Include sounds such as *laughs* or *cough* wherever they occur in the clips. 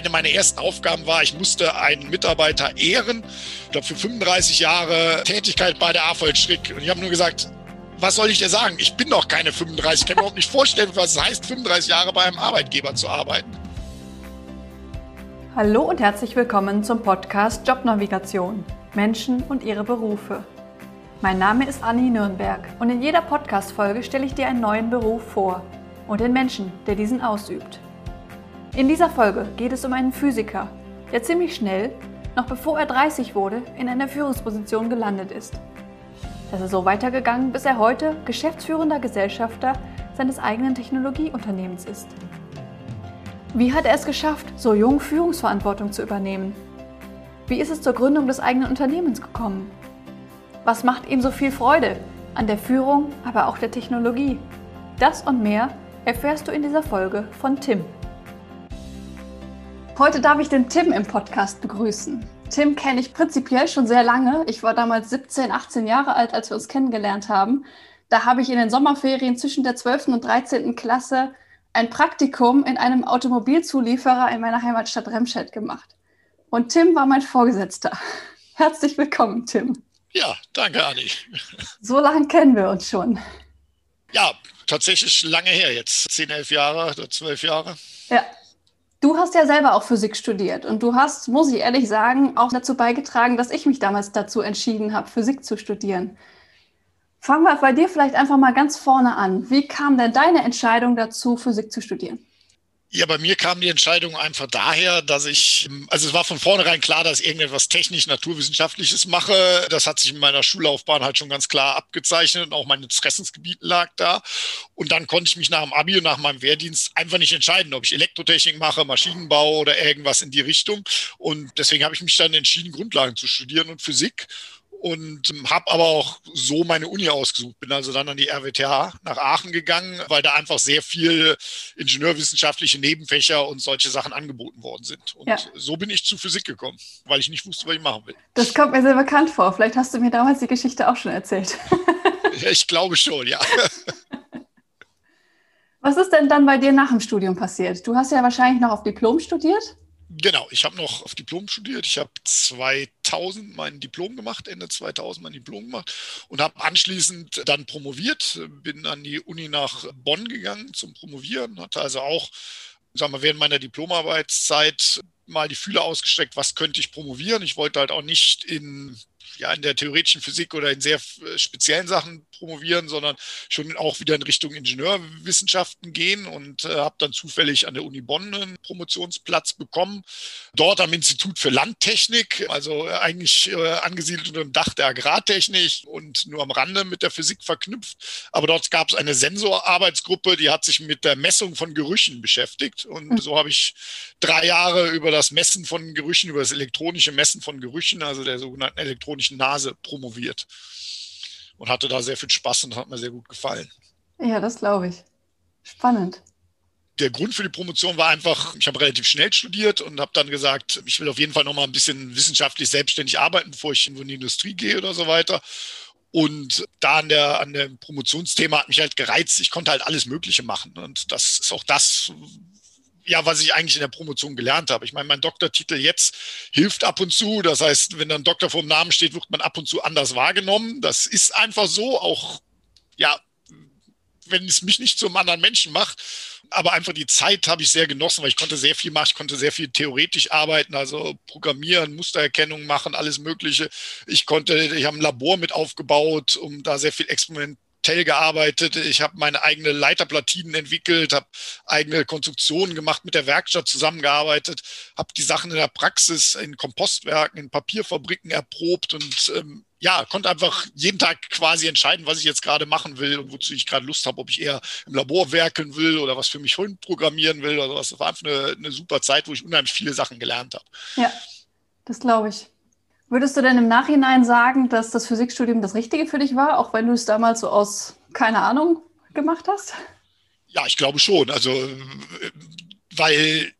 eine meiner ersten Aufgaben war, ich musste einen Mitarbeiter ehren. Ich glaube, für 35 Jahre Tätigkeit bei der AVL Schrick. Und ich habe nur gesagt, was soll ich dir sagen? Ich bin doch keine 35. Ich kann mir überhaupt nicht vorstellen, was es heißt, 35 Jahre bei einem Arbeitgeber zu arbeiten. Hallo und herzlich willkommen zum Podcast Jobnavigation. Menschen und ihre Berufe. Mein Name ist Anni Nürnberg und in jeder Podcast-Folge stelle ich dir einen neuen Beruf vor und den Menschen, der diesen ausübt. In dieser Folge geht es um einen Physiker, der ziemlich schnell, noch bevor er 30 wurde, in einer Führungsposition gelandet ist. Das ist so weitergegangen, bis er heute geschäftsführender Gesellschafter seines eigenen Technologieunternehmens ist. Wie hat er es geschafft, so jung Führungsverantwortung zu übernehmen? Wie ist es zur Gründung des eigenen Unternehmens gekommen? Was macht ihm so viel Freude an der Führung, aber auch der Technologie? Das und mehr erfährst du in dieser Folge von Tim. Heute darf ich den Tim im Podcast begrüßen. Tim kenne ich prinzipiell schon sehr lange. Ich war damals 17, 18 Jahre alt, als wir uns kennengelernt haben. Da habe ich in den Sommerferien zwischen der 12. und 13. Klasse ein Praktikum in einem Automobilzulieferer in meiner Heimatstadt Remscheid gemacht. Und Tim war mein Vorgesetzter. *laughs* Herzlich willkommen, Tim. Ja, danke, Anni. *laughs* So lange kennen wir uns schon. Ja, tatsächlich lange her jetzt. 10, 11 Jahre oder 12 Jahre. Ja, Du hast ja selber auch Physik studiert und du hast, muss ich ehrlich sagen, auch dazu beigetragen, dass ich mich damals dazu entschieden habe, Physik zu studieren. Fangen wir bei dir vielleicht einfach mal ganz vorne an. Wie kam denn deine Entscheidung dazu, Physik zu studieren? Ja, bei mir kam die Entscheidung einfach daher, dass ich, also es war von vornherein klar, dass ich irgendetwas technisch, naturwissenschaftliches mache. Das hat sich in meiner Schullaufbahn halt schon ganz klar abgezeichnet und auch mein Interessensgebiet lag da. Und dann konnte ich mich nach dem Abi und nach meinem Wehrdienst einfach nicht entscheiden, ob ich Elektrotechnik mache, Maschinenbau oder irgendwas in die Richtung. Und deswegen habe ich mich dann entschieden, Grundlagen zu studieren und Physik und habe aber auch so meine Uni ausgesucht. Bin also dann an die RWTH nach Aachen gegangen, weil da einfach sehr viel ingenieurwissenschaftliche Nebenfächer und solche Sachen angeboten worden sind. Und ja. so bin ich zu Physik gekommen, weil ich nicht wusste, was ich machen will. Das kommt mir sehr bekannt vor. Vielleicht hast du mir damals die Geschichte auch schon erzählt. *laughs* ich glaube schon, ja. *laughs* Was ist denn dann bei dir nach dem Studium passiert? Du hast ja wahrscheinlich noch auf Diplom studiert. Genau, ich habe noch auf Diplom studiert. Ich habe 2000 mein Diplom gemacht, Ende 2000 mein Diplom gemacht und habe anschließend dann promoviert. Bin an die Uni nach Bonn gegangen zum Promovieren, hatte also auch, sagen wir, während meiner Diplomarbeitszeit mal die Fühler ausgestreckt, was könnte ich promovieren. Ich wollte halt auch nicht in ja, in der theoretischen Physik oder in sehr äh, speziellen Sachen promovieren, sondern schon auch wieder in Richtung Ingenieurwissenschaften gehen und äh, habe dann zufällig an der Uni Bonn einen Promotionsplatz bekommen. Dort am Institut für Landtechnik, also eigentlich äh, angesiedelt unter dem Dach der Agrartechnik und nur am Rande mit der Physik verknüpft. Aber dort gab es eine Sensorarbeitsgruppe, die hat sich mit der Messung von Gerüchen beschäftigt. Und hm. so habe ich drei Jahre über das Messen von Gerüchen, über das elektronische Messen von Gerüchen, also der sogenannten elektronischen Nase promoviert und hatte da sehr viel Spaß und hat mir sehr gut gefallen. Ja, das glaube ich. Spannend. Der Grund für die Promotion war einfach, ich habe relativ schnell studiert und habe dann gesagt, ich will auf jeden Fall noch mal ein bisschen wissenschaftlich selbstständig arbeiten, bevor ich in die Industrie gehe oder so weiter. Und da an der, an dem Promotionsthema hat mich halt gereizt. Ich konnte halt alles Mögliche machen. Und das ist auch das, ja, was ich eigentlich in der Promotion gelernt habe. Ich meine, mein Doktortitel jetzt hilft ab und zu. Das heißt, wenn dann Doktor vor dem Namen steht, wird man ab und zu anders wahrgenommen. Das ist einfach so, auch, ja, wenn es mich nicht zum anderen Menschen macht. Aber einfach die Zeit habe ich sehr genossen, weil ich konnte sehr viel machen. Ich konnte sehr viel theoretisch arbeiten, also programmieren, Mustererkennung machen, alles Mögliche. Ich konnte, ich habe ein Labor mit aufgebaut, um da sehr viel Experiment Tell gearbeitet, ich habe meine eigene Leiterplatinen entwickelt, habe eigene Konstruktionen gemacht, mit der Werkstatt zusammengearbeitet, habe die Sachen in der Praxis, in Kompostwerken, in Papierfabriken erprobt und ähm, ja, konnte einfach jeden Tag quasi entscheiden, was ich jetzt gerade machen will und wozu ich gerade Lust habe, ob ich eher im Labor werkeln will oder was für mich programmieren will oder was. Das war einfach eine, eine super Zeit, wo ich unheimlich viele Sachen gelernt habe. Ja, das glaube ich. Würdest du denn im Nachhinein sagen, dass das Physikstudium das Richtige für dich war, auch wenn du es damals so aus, keine Ahnung, gemacht hast? Ja, ich glaube schon. Also, weil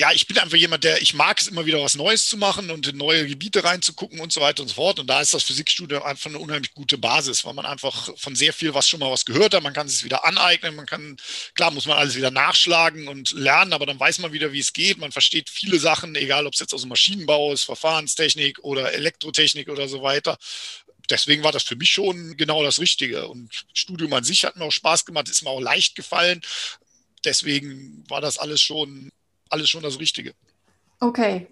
ja, ich bin einfach jemand, der, ich mag es immer wieder was Neues zu machen und in neue Gebiete reinzugucken und so weiter und so fort. Und da ist das Physikstudium einfach eine unheimlich gute Basis, weil man einfach von sehr viel was schon mal was gehört hat. Man kann es wieder aneignen, man kann, klar muss man alles wieder nachschlagen und lernen, aber dann weiß man wieder, wie es geht. Man versteht viele Sachen, egal ob es jetzt aus dem Maschinenbau ist, Verfahrenstechnik oder Elektrotechnik oder so weiter deswegen war das für mich schon genau das Richtige. Und Studium an sich hat mir auch Spaß gemacht, ist mir auch leicht gefallen. Deswegen war das alles schon alles schon das Richtige. Okay.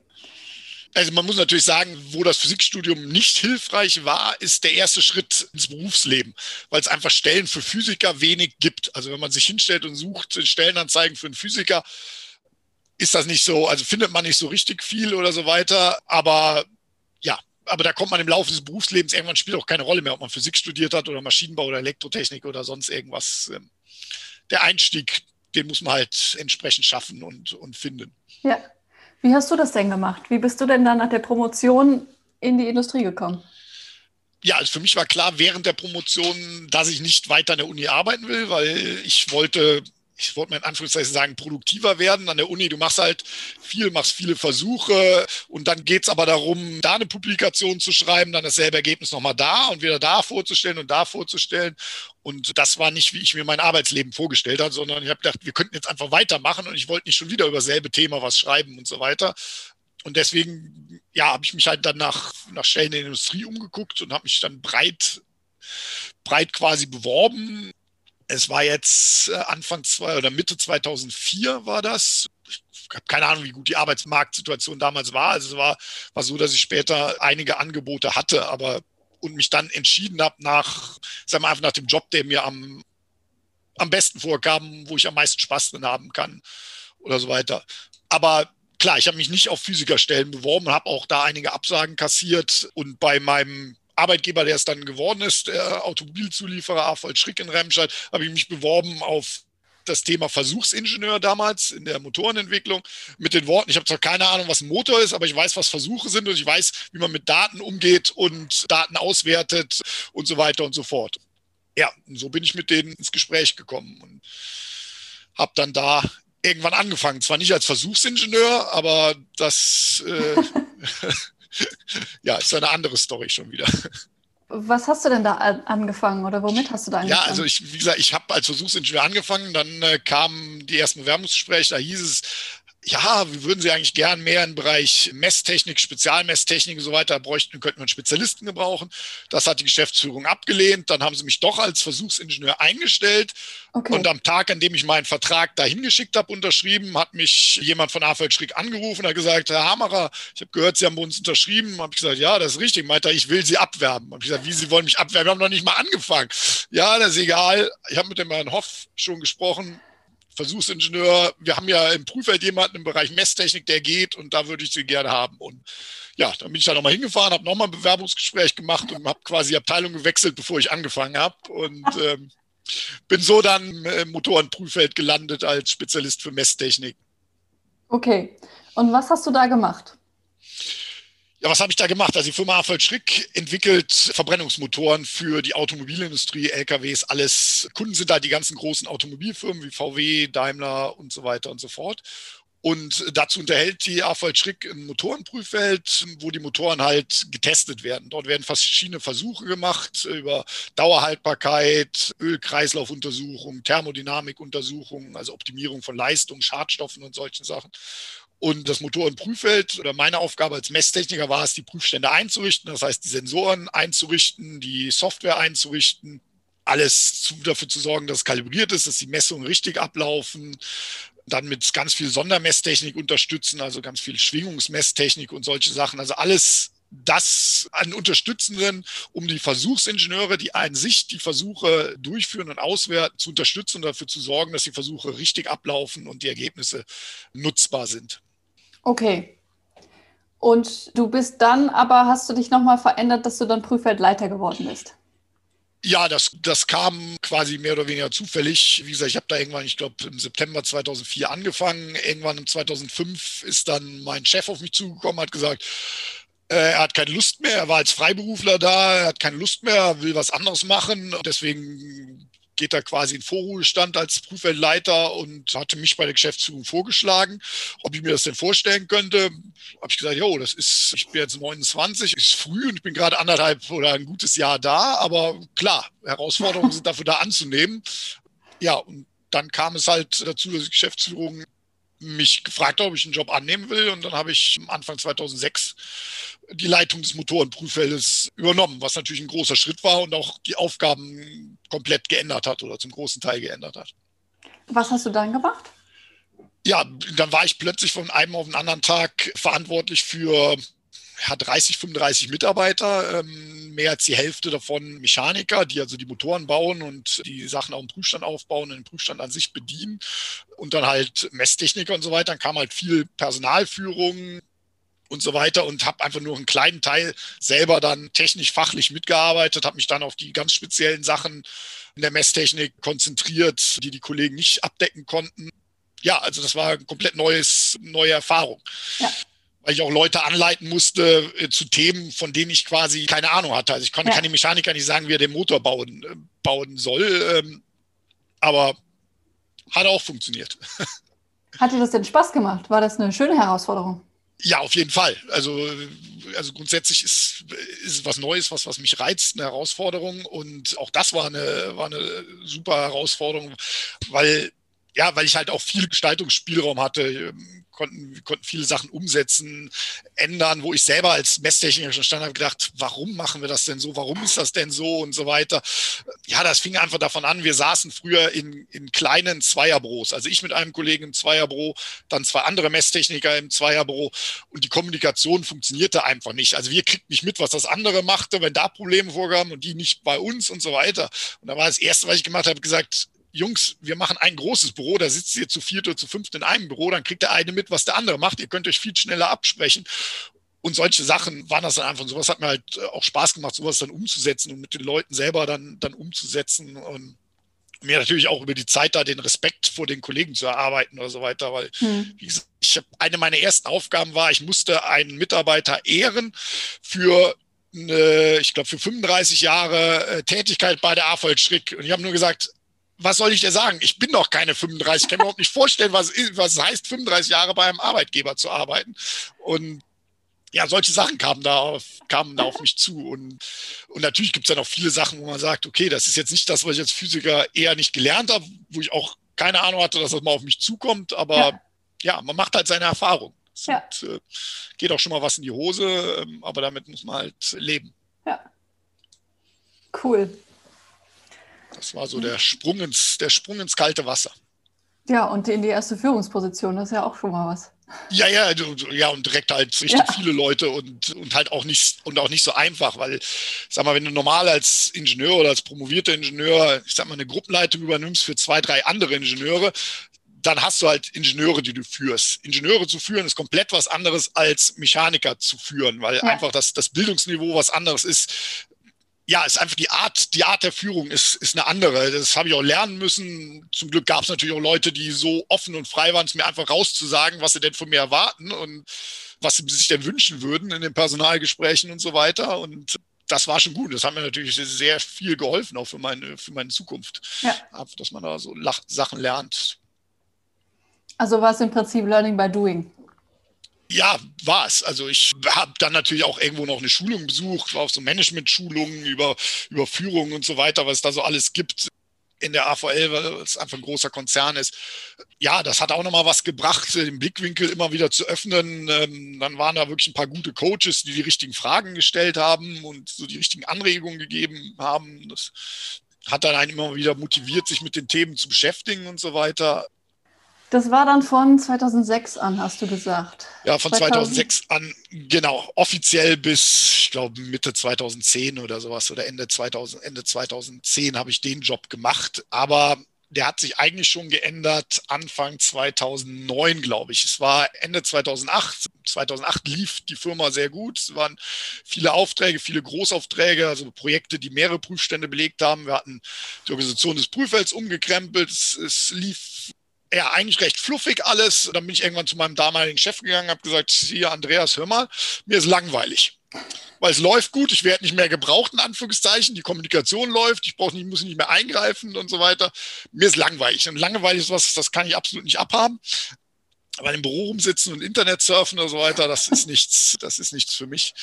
Also man muss natürlich sagen, wo das Physikstudium nicht hilfreich war, ist der erste Schritt ins Berufsleben, weil es einfach Stellen für Physiker wenig gibt. Also wenn man sich hinstellt und sucht Stellenanzeigen für einen Physiker, ist das nicht so, also findet man nicht so richtig viel oder so weiter. Aber ja, aber da kommt man im Laufe des Berufslebens, irgendwann spielt auch keine Rolle mehr, ob man Physik studiert hat oder Maschinenbau oder Elektrotechnik oder sonst irgendwas. Ähm, der Einstieg den muss man halt entsprechend schaffen und, und finden. Ja. Wie hast du das denn gemacht? Wie bist du denn dann nach der Promotion in die Industrie gekommen? Ja, also für mich war klar während der Promotion, dass ich nicht weiter an der Uni arbeiten will, weil ich wollte ich wollte mal in Anführungszeichen sagen, produktiver werden an der Uni. Du machst halt viel, machst viele Versuche und dann geht es aber darum, da eine Publikation zu schreiben, dann dasselbe Ergebnis nochmal da und wieder da vorzustellen und da vorzustellen. Und das war nicht, wie ich mir mein Arbeitsleben vorgestellt habe, sondern ich habe gedacht, wir könnten jetzt einfach weitermachen und ich wollte nicht schon wieder über dasselbe Thema was schreiben und so weiter. Und deswegen, ja, habe ich mich halt dann nach, nach Stellen in der Industrie umgeguckt und habe mich dann breit breit quasi beworben es war jetzt äh, Anfang zwei oder Mitte 2004 war das. Ich habe keine Ahnung, wie gut die Arbeitsmarktsituation damals war. Also es war, war so, dass ich später einige Angebote hatte, aber und mich dann entschieden habe nach, sagen wir einfach nach dem Job, der mir am, am besten vorkam, wo ich am meisten Spaß drin haben kann oder so weiter. Aber klar, ich habe mich nicht auf Physikerstellen beworben, habe auch da einige Absagen kassiert und bei meinem Arbeitgeber, der es dann geworden ist, der Automobilzulieferer Afol Schrick in Remscheid, habe ich mich beworben auf das Thema Versuchsingenieur damals in der Motorenentwicklung mit den Worten, ich habe zwar keine Ahnung, was ein Motor ist, aber ich weiß, was Versuche sind und ich weiß, wie man mit Daten umgeht und Daten auswertet und so weiter und so fort. Ja, und so bin ich mit denen ins Gespräch gekommen und habe dann da irgendwann angefangen. Zwar nicht als Versuchsingenieur, aber das äh, *laughs* *laughs* ja, ist eine andere Story schon wieder. Was hast du denn da angefangen oder womit hast du da angefangen? Ja, also ich, wie gesagt, ich habe als Versuchsingenieur angefangen, dann äh, kamen die ersten Bewerbungsgespräche, da hieß es, ja, wir würden Sie eigentlich gern mehr im Bereich Messtechnik, Spezialmesstechnik und so weiter bräuchten, könnten wir einen Spezialisten gebrauchen. Das hat die Geschäftsführung abgelehnt. Dann haben sie mich doch als Versuchsingenieur eingestellt. Okay. Und am Tag, an dem ich meinen Vertrag dahin geschickt habe, unterschrieben, hat mich jemand von AFL Schrick angerufen und hat gesagt, Herr Hammerer, ich habe gehört, Sie haben bei uns unterschrieben. Habe ich gesagt, ja, das ist richtig. Meinte ich will Sie abwerben. Habe ich gesagt, wie Sie wollen mich abwerben? Wir haben noch nicht mal angefangen. Ja, das ist egal. Ich habe mit dem Herrn Hoff schon gesprochen Versuchsingenieur, wir haben ja im Prüfeld jemanden im Bereich Messtechnik, der geht und da würde ich sie gerne haben. Und ja, dann bin ich da nochmal hingefahren, habe nochmal ein Bewerbungsgespräch gemacht und habe quasi die Abteilung gewechselt, bevor ich angefangen habe. Und ähm, bin so dann im Motorenprüffeld gelandet als Spezialist für Messtechnik. Okay. Und was hast du da gemacht? Ja, was habe ich da gemacht? Also die Firma Afeld Schrick entwickelt Verbrennungsmotoren für die Automobilindustrie, LKWs, alles. Kunden sind da die ganzen großen Automobilfirmen wie VW, Daimler und so weiter und so fort. Und dazu unterhält die AVL Schrick ein Motorenprüffeld, wo die Motoren halt getestet werden. Dort werden verschiedene Versuche gemacht über Dauerhaltbarkeit, Ölkreislaufuntersuchungen, Thermodynamikuntersuchungen, also Optimierung von Leistung, Schadstoffen und solchen Sachen. Und das Motorenprüffeld oder meine Aufgabe als Messtechniker war es, die Prüfstände einzurichten, das heißt die Sensoren einzurichten, die Software einzurichten, alles zu, dafür zu sorgen, dass es kalibriert ist, dass die Messungen richtig ablaufen, dann mit ganz viel Sondermesstechnik unterstützen, also ganz viel Schwingungsmesstechnik und solche Sachen. Also alles das an Unterstützenden, um die Versuchsingenieure, die an sich die Versuche durchführen und auswerten, zu unterstützen und dafür zu sorgen, dass die Versuche richtig ablaufen und die Ergebnisse nutzbar sind. Okay. Und du bist dann aber, hast du dich nochmal verändert, dass du dann Prüffeldleiter geworden bist? Ja, das, das kam quasi mehr oder weniger zufällig. Wie gesagt, ich habe da irgendwann, ich glaube, im September 2004 angefangen. Irgendwann im 2005 ist dann mein Chef auf mich zugekommen, hat gesagt, äh, er hat keine Lust mehr, er war als Freiberufler da, er hat keine Lust mehr, will was anderes machen. Deswegen geht er quasi in Vorruhestand als Prüffeldleiter und hatte mich bei der Geschäftsführung vorgeschlagen, ob ich mir das denn vorstellen könnte. Habe ich gesagt, jo, das ist, ich bin jetzt 29, ist früh und ich bin gerade anderthalb oder ein gutes Jahr da, aber klar, Herausforderungen *laughs* sind dafür da anzunehmen. Ja, und dann kam es halt dazu, dass die Geschäftsführung mich gefragt hat, ob ich einen Job annehmen will. Und dann habe ich Anfang 2006 die Leitung des Motorenprüffeldes übernommen, was natürlich ein großer Schritt war und auch die Aufgaben komplett geändert hat oder zum großen Teil geändert hat. Was hast du dann gemacht? Ja, dann war ich plötzlich von einem auf den anderen Tag verantwortlich für ja, 30, 35 Mitarbeiter, ähm, mehr als die Hälfte davon Mechaniker, die also die Motoren bauen und die Sachen auch im Prüfstand aufbauen und den Prüfstand an sich bedienen. Und dann halt Messtechniker und so weiter. Dann kam halt viel Personalführung, und so weiter und habe einfach nur einen kleinen Teil selber dann technisch fachlich mitgearbeitet, habe mich dann auf die ganz speziellen Sachen in der Messtechnik konzentriert, die die Kollegen nicht abdecken konnten. Ja, also das war eine komplett neues, neue Erfahrung. Ja. Weil ich auch Leute anleiten musste äh, zu Themen, von denen ich quasi keine Ahnung hatte. Also ich konnte ja. keine Mechaniker nicht sagen, wie er den Motor bauen, äh, bauen soll. Ähm, aber hat auch funktioniert. *laughs* Hat dir das denn Spaß gemacht? War das eine schöne Herausforderung? Ja, auf jeden Fall. Also, also grundsätzlich ist, ist was Neues, was, was mich reizt, eine Herausforderung. Und auch das war eine, war eine super Herausforderung, weil, ja, weil ich halt auch viel Gestaltungsspielraum hatte konnten, wir konnten viele Sachen umsetzen, ändern, wo ich selber als Messtechniker schon stand habe gedacht, warum machen wir das denn so? Warum ist das denn so und so weiter? Ja, das fing einfach davon an, wir saßen früher in, in kleinen Zweierbüros. Also ich mit einem Kollegen im Zweierbüro, dann zwei andere Messtechniker im Zweierbüro und die Kommunikation funktionierte einfach nicht. Also wir kriegten nicht mit, was das andere machte, wenn da Probleme vorgaben und die nicht bei uns und so weiter. Und da war das Erste, was ich gemacht habe, gesagt, Jungs, wir machen ein großes Büro, da sitzt ihr zu viert oder zu fünft in einem Büro, dann kriegt der eine mit, was der andere macht. Ihr könnt euch viel schneller absprechen. Und solche Sachen waren das dann einfach. Sowas hat mir halt äh, auch Spaß gemacht, sowas dann umzusetzen und mit den Leuten selber dann, dann umzusetzen. Und mir natürlich auch über die Zeit da den Respekt vor den Kollegen zu erarbeiten oder so weiter, weil hm. wie gesagt, ich hab, eine meiner ersten Aufgaben war, ich musste einen Mitarbeiter ehren für eine, ich glaube für 35 Jahre äh, Tätigkeit bei der AVL Schrick und ich habe nur gesagt, was soll ich dir sagen? Ich bin doch keine 35. Ich kann mir überhaupt nicht vorstellen, was, was es heißt, 35 Jahre bei einem Arbeitgeber zu arbeiten. Und ja, solche Sachen kamen da auf, kamen da auf mich zu. Und, und natürlich gibt es dann auch viele Sachen, wo man sagt, okay, das ist jetzt nicht das, was ich als Physiker eher nicht gelernt habe, wo ich auch keine Ahnung hatte, dass das mal auf mich zukommt. Aber ja, ja man macht halt seine Erfahrung. Es ja. Und, äh, geht auch schon mal was in die Hose, ähm, aber damit muss man halt leben. Ja. Cool. Das war so der Sprung ins, der Sprung ins kalte Wasser. Ja, und in die erste Führungsposition, das ist ja auch schon mal was. Ja, ja, ja, und direkt halt richtig ja. viele Leute und, und halt auch nicht und auch nicht so einfach, weil, sag mal, wenn du normal als Ingenieur oder als promovierter Ingenieur, ich sag mal, eine Gruppenleitung übernimmst für zwei, drei andere Ingenieure, dann hast du halt Ingenieure, die du führst. Ingenieure zu führen ist komplett was anderes als Mechaniker zu führen, weil ja. einfach das, das Bildungsniveau was anderes ist ja, ist einfach die Art, die Art der Führung ist, ist eine andere. Das habe ich auch lernen müssen. Zum Glück gab es natürlich auch Leute, die so offen und frei waren, es mir einfach rauszusagen, was sie denn von mir erwarten und was sie sich denn wünschen würden in den Personalgesprächen und so weiter. Und das war schon gut. Das hat mir natürlich sehr viel geholfen, auch für meine, für meine Zukunft. Ja. Dass man da so Sachen lernt. Also war es im Prinzip Learning by Doing. Ja, war es. Also ich habe dann natürlich auch irgendwo noch eine Schulung besucht, war auf so Management-Schulungen über, über Führung und so weiter, was da so alles gibt in der AVL, weil es einfach ein großer Konzern ist. Ja, das hat auch nochmal was gebracht, den Blickwinkel immer wieder zu öffnen. Ähm, dann waren da wirklich ein paar gute Coaches, die die richtigen Fragen gestellt haben und so die richtigen Anregungen gegeben haben. Das hat dann einen immer wieder motiviert, sich mit den Themen zu beschäftigen und so weiter. Das war dann von 2006 an, hast du gesagt. Ja, von 2006 an, genau, offiziell bis, ich glaube, Mitte 2010 oder sowas oder Ende 2000, Ende 2010 habe ich den Job gemacht. Aber der hat sich eigentlich schon geändert Anfang 2009, glaube ich. Es war Ende 2008. 2008 lief die Firma sehr gut. Es waren viele Aufträge, viele Großaufträge, also Projekte, die mehrere Prüfstände belegt haben. Wir hatten die Organisation des Prüffelds umgekrempelt. Es, es lief ja, eigentlich recht fluffig alles. Dann bin ich irgendwann zu meinem damaligen Chef gegangen, habe gesagt, hier Andreas, hör mal, mir ist langweilig. weil es läuft gut, ich werde nicht mehr gebraucht, in Anführungszeichen, die Kommunikation läuft, ich brauche nicht, muss nicht mehr eingreifen und so weiter. Mir ist langweilig. Und langweilig ist was, das kann ich absolut nicht abhaben. Aber im Büro rumsitzen und Internet surfen oder so weiter, das ist nichts, das ist nichts für mich.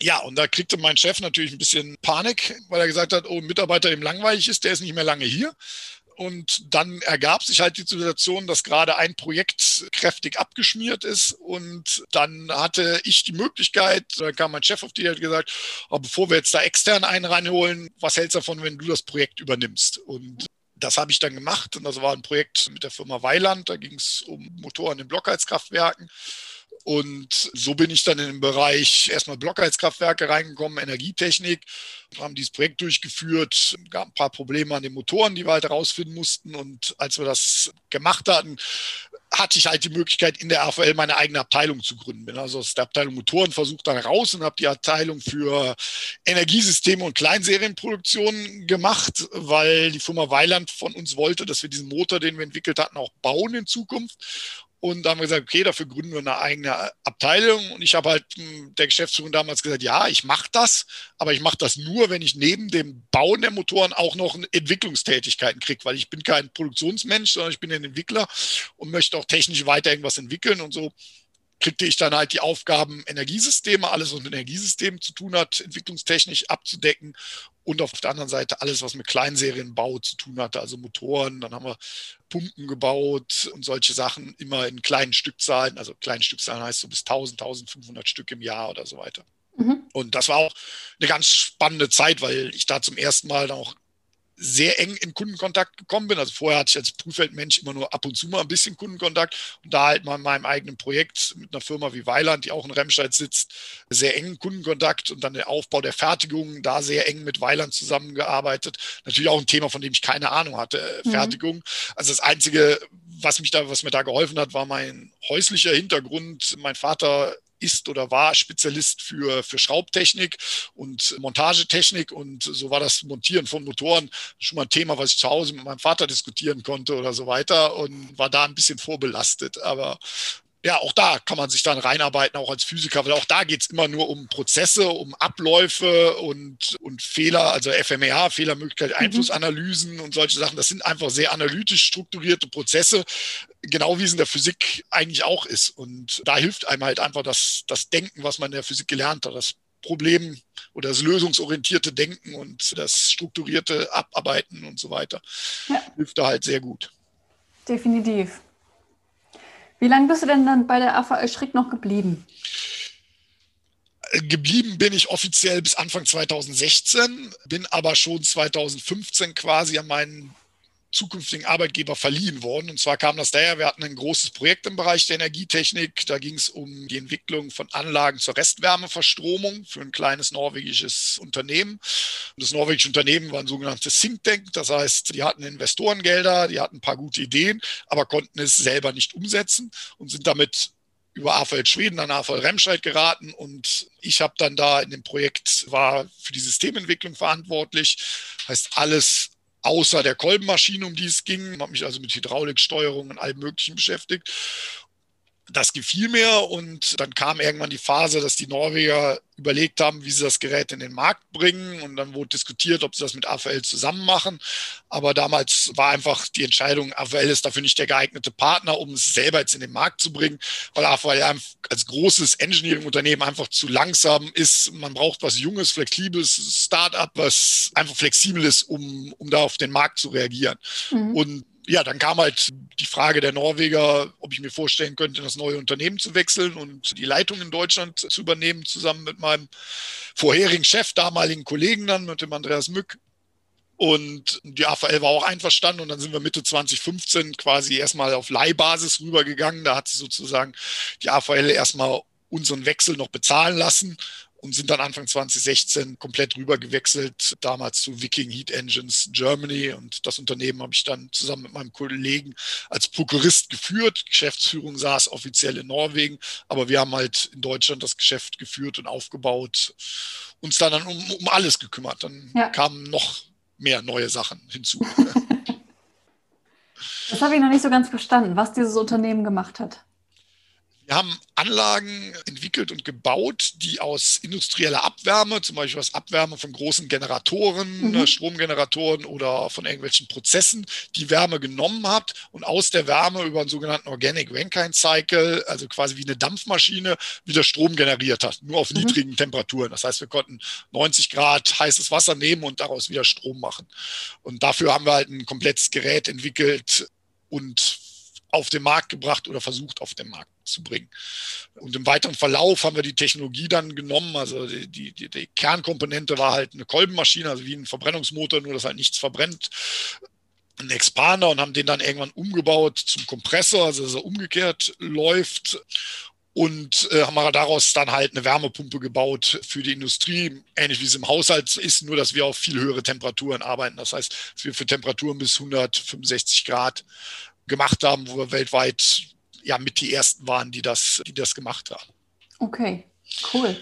Ja, und da kriegte mein Chef natürlich ein bisschen Panik, weil er gesagt hat, oh, ein Mitarbeiter, dem langweilig ist, der ist nicht mehr lange hier. Und dann ergab sich halt die Situation, dass gerade ein Projekt kräftig abgeschmiert ist. Und dann hatte ich die Möglichkeit, da kam mein Chef auf die, hat gesagt, oh, bevor wir jetzt da extern einen reinholen, was hältst du davon, wenn du das Projekt übernimmst? Und das habe ich dann gemacht. Und das war ein Projekt mit der Firma Weiland. Da ging es um Motoren in Blockheizkraftwerken. Und so bin ich dann in den Bereich erstmal Blockheizkraftwerke reingekommen, Energietechnik, haben dieses Projekt durchgeführt, gab ein paar Probleme an den Motoren, die wir halt herausfinden mussten. Und als wir das gemacht hatten, hatte ich halt die Möglichkeit, in der AVL meine eigene Abteilung zu gründen. Bin also aus der Abteilung Motoren versucht dann raus und habe die Abteilung für Energiesysteme und Kleinserienproduktion gemacht, weil die Firma Weiland von uns wollte, dass wir diesen Motor, den wir entwickelt hatten, auch bauen in Zukunft. Und da haben wir gesagt, okay, dafür gründen wir eine eigene Abteilung. Und ich habe halt hm, der Geschäftsführung damals gesagt, ja, ich mache das, aber ich mache das nur, wenn ich neben dem Bauen der Motoren auch noch Entwicklungstätigkeiten kriege, weil ich bin kein Produktionsmensch, sondern ich bin ein Entwickler und möchte auch technisch weiter irgendwas entwickeln. Und so kriegte ich dann halt die Aufgaben, Energiesysteme, alles, was mit Energiesystemen zu tun hat, entwicklungstechnisch abzudecken und auf der anderen Seite alles, was mit Kleinserienbau zu tun hatte, also Motoren. Dann haben wir Pumpen gebaut und solche Sachen immer in kleinen Stückzahlen. Also kleinen Stückzahlen heißt so bis 1000, 1500 Stück im Jahr oder so weiter. Mhm. Und das war auch eine ganz spannende Zeit, weil ich da zum ersten Mal dann auch sehr eng in Kundenkontakt gekommen bin. Also vorher hatte ich als Prüffeldmensch immer nur ab und zu mal ein bisschen Kundenkontakt und da halt mal in meinem eigenen Projekt mit einer Firma wie Weiland, die auch in Remscheid sitzt, sehr engen Kundenkontakt und dann der Aufbau der Fertigung, da sehr eng mit Weiland zusammengearbeitet. Natürlich auch ein Thema, von dem ich keine Ahnung hatte, äh, mhm. Fertigung. Also das Einzige, was mich da, was mir da geholfen hat, war mein häuslicher Hintergrund. Mein Vater ist oder war Spezialist für, für Schraubtechnik und Montagetechnik. Und so war das Montieren von Motoren schon mal ein Thema, was ich zu Hause mit meinem Vater diskutieren konnte oder so weiter und war da ein bisschen vorbelastet. Aber ja, auch da kann man sich dann reinarbeiten, auch als Physiker, weil auch da geht es immer nur um Prozesse, um Abläufe und, und Fehler, also FMEA, Fehlermöglichkeit, mhm. Einflussanalysen und solche Sachen. Das sind einfach sehr analytisch strukturierte Prozesse, genau wie es in der Physik eigentlich auch ist. Und da hilft einem halt einfach das, das Denken, was man in der Physik gelernt hat, das Problem oder das lösungsorientierte Denken und das strukturierte Abarbeiten und so weiter. Ja. Hilft da halt sehr gut. Definitiv. Wie lange bist du denn dann bei der AVL Schrick noch geblieben? Geblieben bin ich offiziell bis Anfang 2016, bin aber schon 2015 quasi an meinen zukünftigen Arbeitgeber verliehen worden. Und zwar kam das daher, wir hatten ein großes Projekt im Bereich der Energietechnik. Da ging es um die Entwicklung von Anlagen zur Restwärmeverstromung für ein kleines norwegisches Unternehmen. Und das norwegische Unternehmen war ein sogenanntes Think Tank. Das heißt, die hatten Investorengelder, die hatten ein paar gute Ideen, aber konnten es selber nicht umsetzen und sind damit über AVL Schweden an AVL Remscheid geraten und ich habe dann da in dem Projekt war für die Systementwicklung verantwortlich. Heißt alles außer der Kolbenmaschine, um die es ging. Habe mich also mit Hydrauliksteuerung und allem Möglichen beschäftigt das gefiel mir und dann kam irgendwann die Phase, dass die Norweger überlegt haben, wie sie das Gerät in den Markt bringen und dann wurde diskutiert, ob sie das mit AVL zusammen machen. Aber damals war einfach die Entscheidung, AVL ist dafür nicht der geeignete Partner, um es selber jetzt in den Markt zu bringen, weil AVL als großes Engineering-Unternehmen einfach zu langsam ist. Man braucht was Junges, Flexibles, Startup, was einfach flexibel ist, um, um da auf den Markt zu reagieren. Mhm. Und ja, dann kam halt die Frage der Norweger, ob ich mir vorstellen könnte, das neue Unternehmen zu wechseln und die Leitung in Deutschland zu übernehmen, zusammen mit meinem vorherigen Chef, damaligen Kollegen dann, mit dem Andreas Mück. Und die AVL war auch einverstanden und dann sind wir Mitte 2015 quasi erstmal auf Leihbasis rübergegangen. Da hat sie sozusagen die AVL erstmal unseren Wechsel noch bezahlen lassen und sind dann Anfang 2016 komplett rüber gewechselt, damals zu Viking Heat Engines Germany. Und das Unternehmen habe ich dann zusammen mit meinem Kollegen als Prokurist geführt. Geschäftsführung saß offiziell in Norwegen, aber wir haben halt in Deutschland das Geschäft geführt und aufgebaut, uns dann, dann um, um alles gekümmert. Dann ja. kamen noch mehr neue Sachen hinzu. *laughs* Das habe ich noch nicht so ganz verstanden, was dieses Unternehmen gemacht hat. Wir haben Anlagen entwickelt und gebaut, die aus industrieller Abwärme, zum Beispiel aus Abwärme von großen Generatoren, mhm. Stromgeneratoren oder von irgendwelchen Prozessen, die Wärme genommen hat und aus der Wärme über einen sogenannten Organic Rankine Cycle, also quasi wie eine Dampfmaschine, wieder Strom generiert hat, nur auf mhm. niedrigen Temperaturen. Das heißt, wir konnten 90 Grad heißes Wasser nehmen und daraus wieder Strom machen. Und dafür haben wir halt ein komplettes Gerät entwickelt und auf den Markt gebracht oder versucht auf den Markt zu bringen. Und im weiteren Verlauf haben wir die Technologie dann genommen. Also die, die, die Kernkomponente war halt eine Kolbenmaschine, also wie ein Verbrennungsmotor, nur dass halt nichts verbrennt. Ein Expander und haben den dann irgendwann umgebaut zum Kompressor, also dass er umgekehrt läuft und äh, haben daraus dann halt eine Wärmepumpe gebaut für die Industrie, ähnlich wie es im Haushalt ist, nur dass wir auf viel höhere Temperaturen arbeiten. Das heißt, dass wir für Temperaturen bis 165 Grad gemacht haben, wo wir weltweit ja mit die ersten waren, die das, die das gemacht haben. Okay, cool.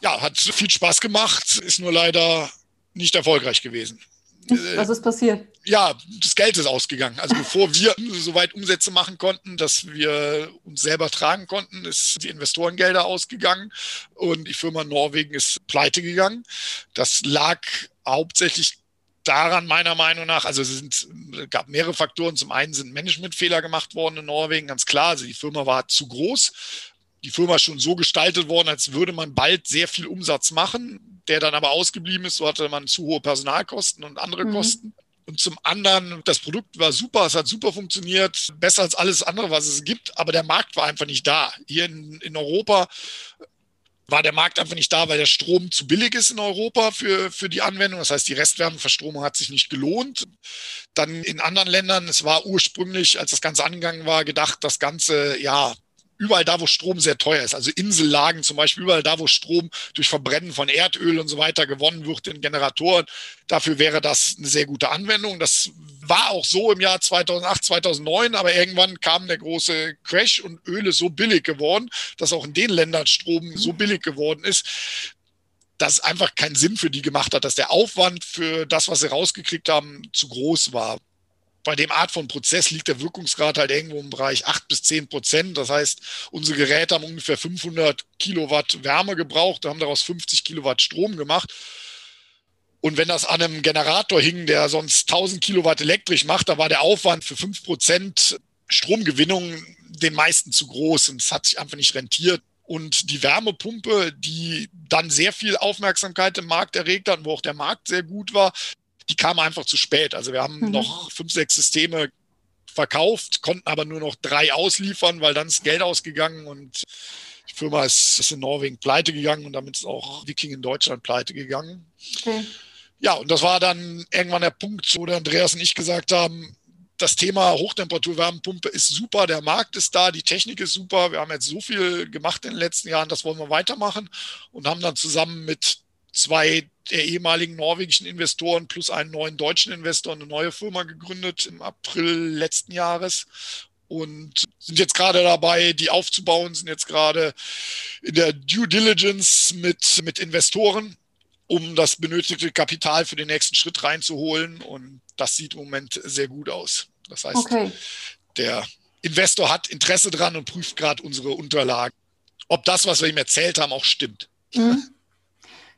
Ja, hat viel Spaß gemacht, ist nur leider nicht erfolgreich gewesen. *laughs* Was ist passiert? Ja, das Geld ist ausgegangen. Also bevor wir soweit Umsätze machen konnten, dass wir uns selber tragen konnten, ist die Investorengelder ausgegangen und die Firma Norwegen ist pleite gegangen. Das lag hauptsächlich daran meiner Meinung nach, also es sind, gab mehrere Faktoren. Zum einen sind Managementfehler gemacht worden in Norwegen, ganz klar. Also die Firma war zu groß. Die Firma ist schon so gestaltet worden, als würde man bald sehr viel Umsatz machen, der dann aber ausgeblieben ist. So hatte man zu hohe Personalkosten und andere mhm. Kosten. Und zum anderen, das Produkt war super, es hat super funktioniert, besser als alles andere, was es gibt, aber der Markt war einfach nicht da. Hier in, in Europa war der Markt einfach nicht da, weil der Strom zu billig ist in Europa für, für die Anwendung. Das heißt, die Restwärmeverstromung hat sich nicht gelohnt. Dann in anderen Ländern, es war ursprünglich, als das Ganze angegangen war, gedacht, das Ganze ja überall da, wo Strom sehr teuer ist, also Insellagen zum Beispiel, überall da, wo Strom durch Verbrennen von Erdöl und so weiter gewonnen wird in Generatoren, dafür wäre das eine sehr gute Anwendung. Das war auch so im Jahr 2008, 2009, aber irgendwann kam der große Crash und Öl ist so billig geworden, dass auch in den Ländern Strom so billig geworden ist, dass einfach keinen Sinn für die gemacht hat, dass der Aufwand für das, was sie rausgekriegt haben, zu groß war bei dem Art von Prozess liegt der Wirkungsgrad halt irgendwo im Bereich 8 bis 10 Prozent. Das heißt, unsere Geräte haben ungefähr 500 Kilowatt Wärme gebraucht, haben daraus 50 Kilowatt Strom gemacht. Und wenn das an einem Generator hing, der sonst 1000 Kilowatt elektrisch macht, da war der Aufwand für 5 Prozent Stromgewinnung den meisten zu groß und es hat sich einfach nicht rentiert. Und die Wärmepumpe, die dann sehr viel Aufmerksamkeit im Markt erregt hat, wo auch der Markt sehr gut war, die kamen einfach zu spät. Also wir haben mhm. noch fünf, sechs Systeme verkauft, konnten aber nur noch drei ausliefern, weil dann ist Geld ausgegangen und die Firma ist, ist in Norwegen pleite gegangen und damit ist auch Viking in Deutschland pleite gegangen. Okay. Ja, und das war dann irgendwann der Punkt, wo der Andreas und ich gesagt haben, das Thema Hochtemperaturwärmepumpe ist super, der Markt ist da, die Technik ist super. Wir haben jetzt so viel gemacht in den letzten Jahren, das wollen wir weitermachen und haben dann zusammen mit zwei der ehemaligen norwegischen Investoren plus einen neuen deutschen Investor eine neue Firma gegründet im April letzten Jahres und sind jetzt gerade dabei, die aufzubauen, sind jetzt gerade in der Due Diligence mit, mit Investoren, um das benötigte Kapital für den nächsten Schritt reinzuholen. Und das sieht im Moment sehr gut aus. Das heißt, okay. der Investor hat Interesse dran und prüft gerade unsere Unterlagen, ob das, was wir ihm erzählt haben, auch stimmt. Mhm.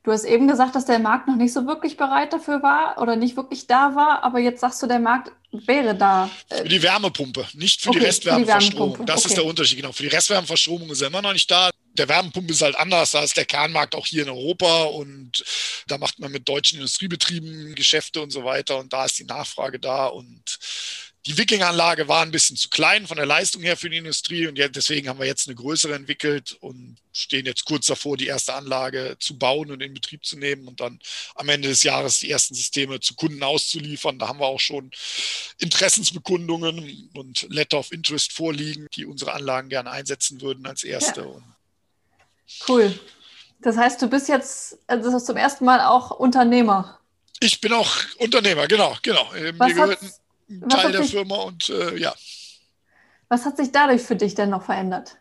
Du hast eben gesagt, dass der Markt noch nicht so wirklich bereit dafür war oder nicht wirklich da war, aber jetzt sagst du, der Markt wäre da. Für die Wärmepumpe, nicht für okay, die Restwärmeverstromung. Das okay. ist der Unterschied, genau. Für die Restwärmeverstromung ist er immer noch nicht da. Der Wärmepumpe ist halt anders, da ist der Kernmarkt auch hier in Europa und da macht man mit deutschen Industriebetrieben Geschäfte und so weiter und da ist die Nachfrage da und die Viking-Anlage war ein bisschen zu klein von der Leistung her für die Industrie und deswegen haben wir jetzt eine größere entwickelt und stehen jetzt kurz davor, die erste Anlage zu bauen und in Betrieb zu nehmen und dann am Ende des Jahres die ersten Systeme zu Kunden auszuliefern. Da haben wir auch schon Interessensbekundungen und Letter of Interest vorliegen, die unsere Anlagen gerne einsetzen würden als erste. Ja. Cool. Das heißt, du bist jetzt also das ist zum ersten Mal auch Unternehmer. Ich bin auch Unternehmer, genau, genau. Was Mir gehört Teil der Firma und äh, ja. Was hat sich dadurch für dich denn noch verändert?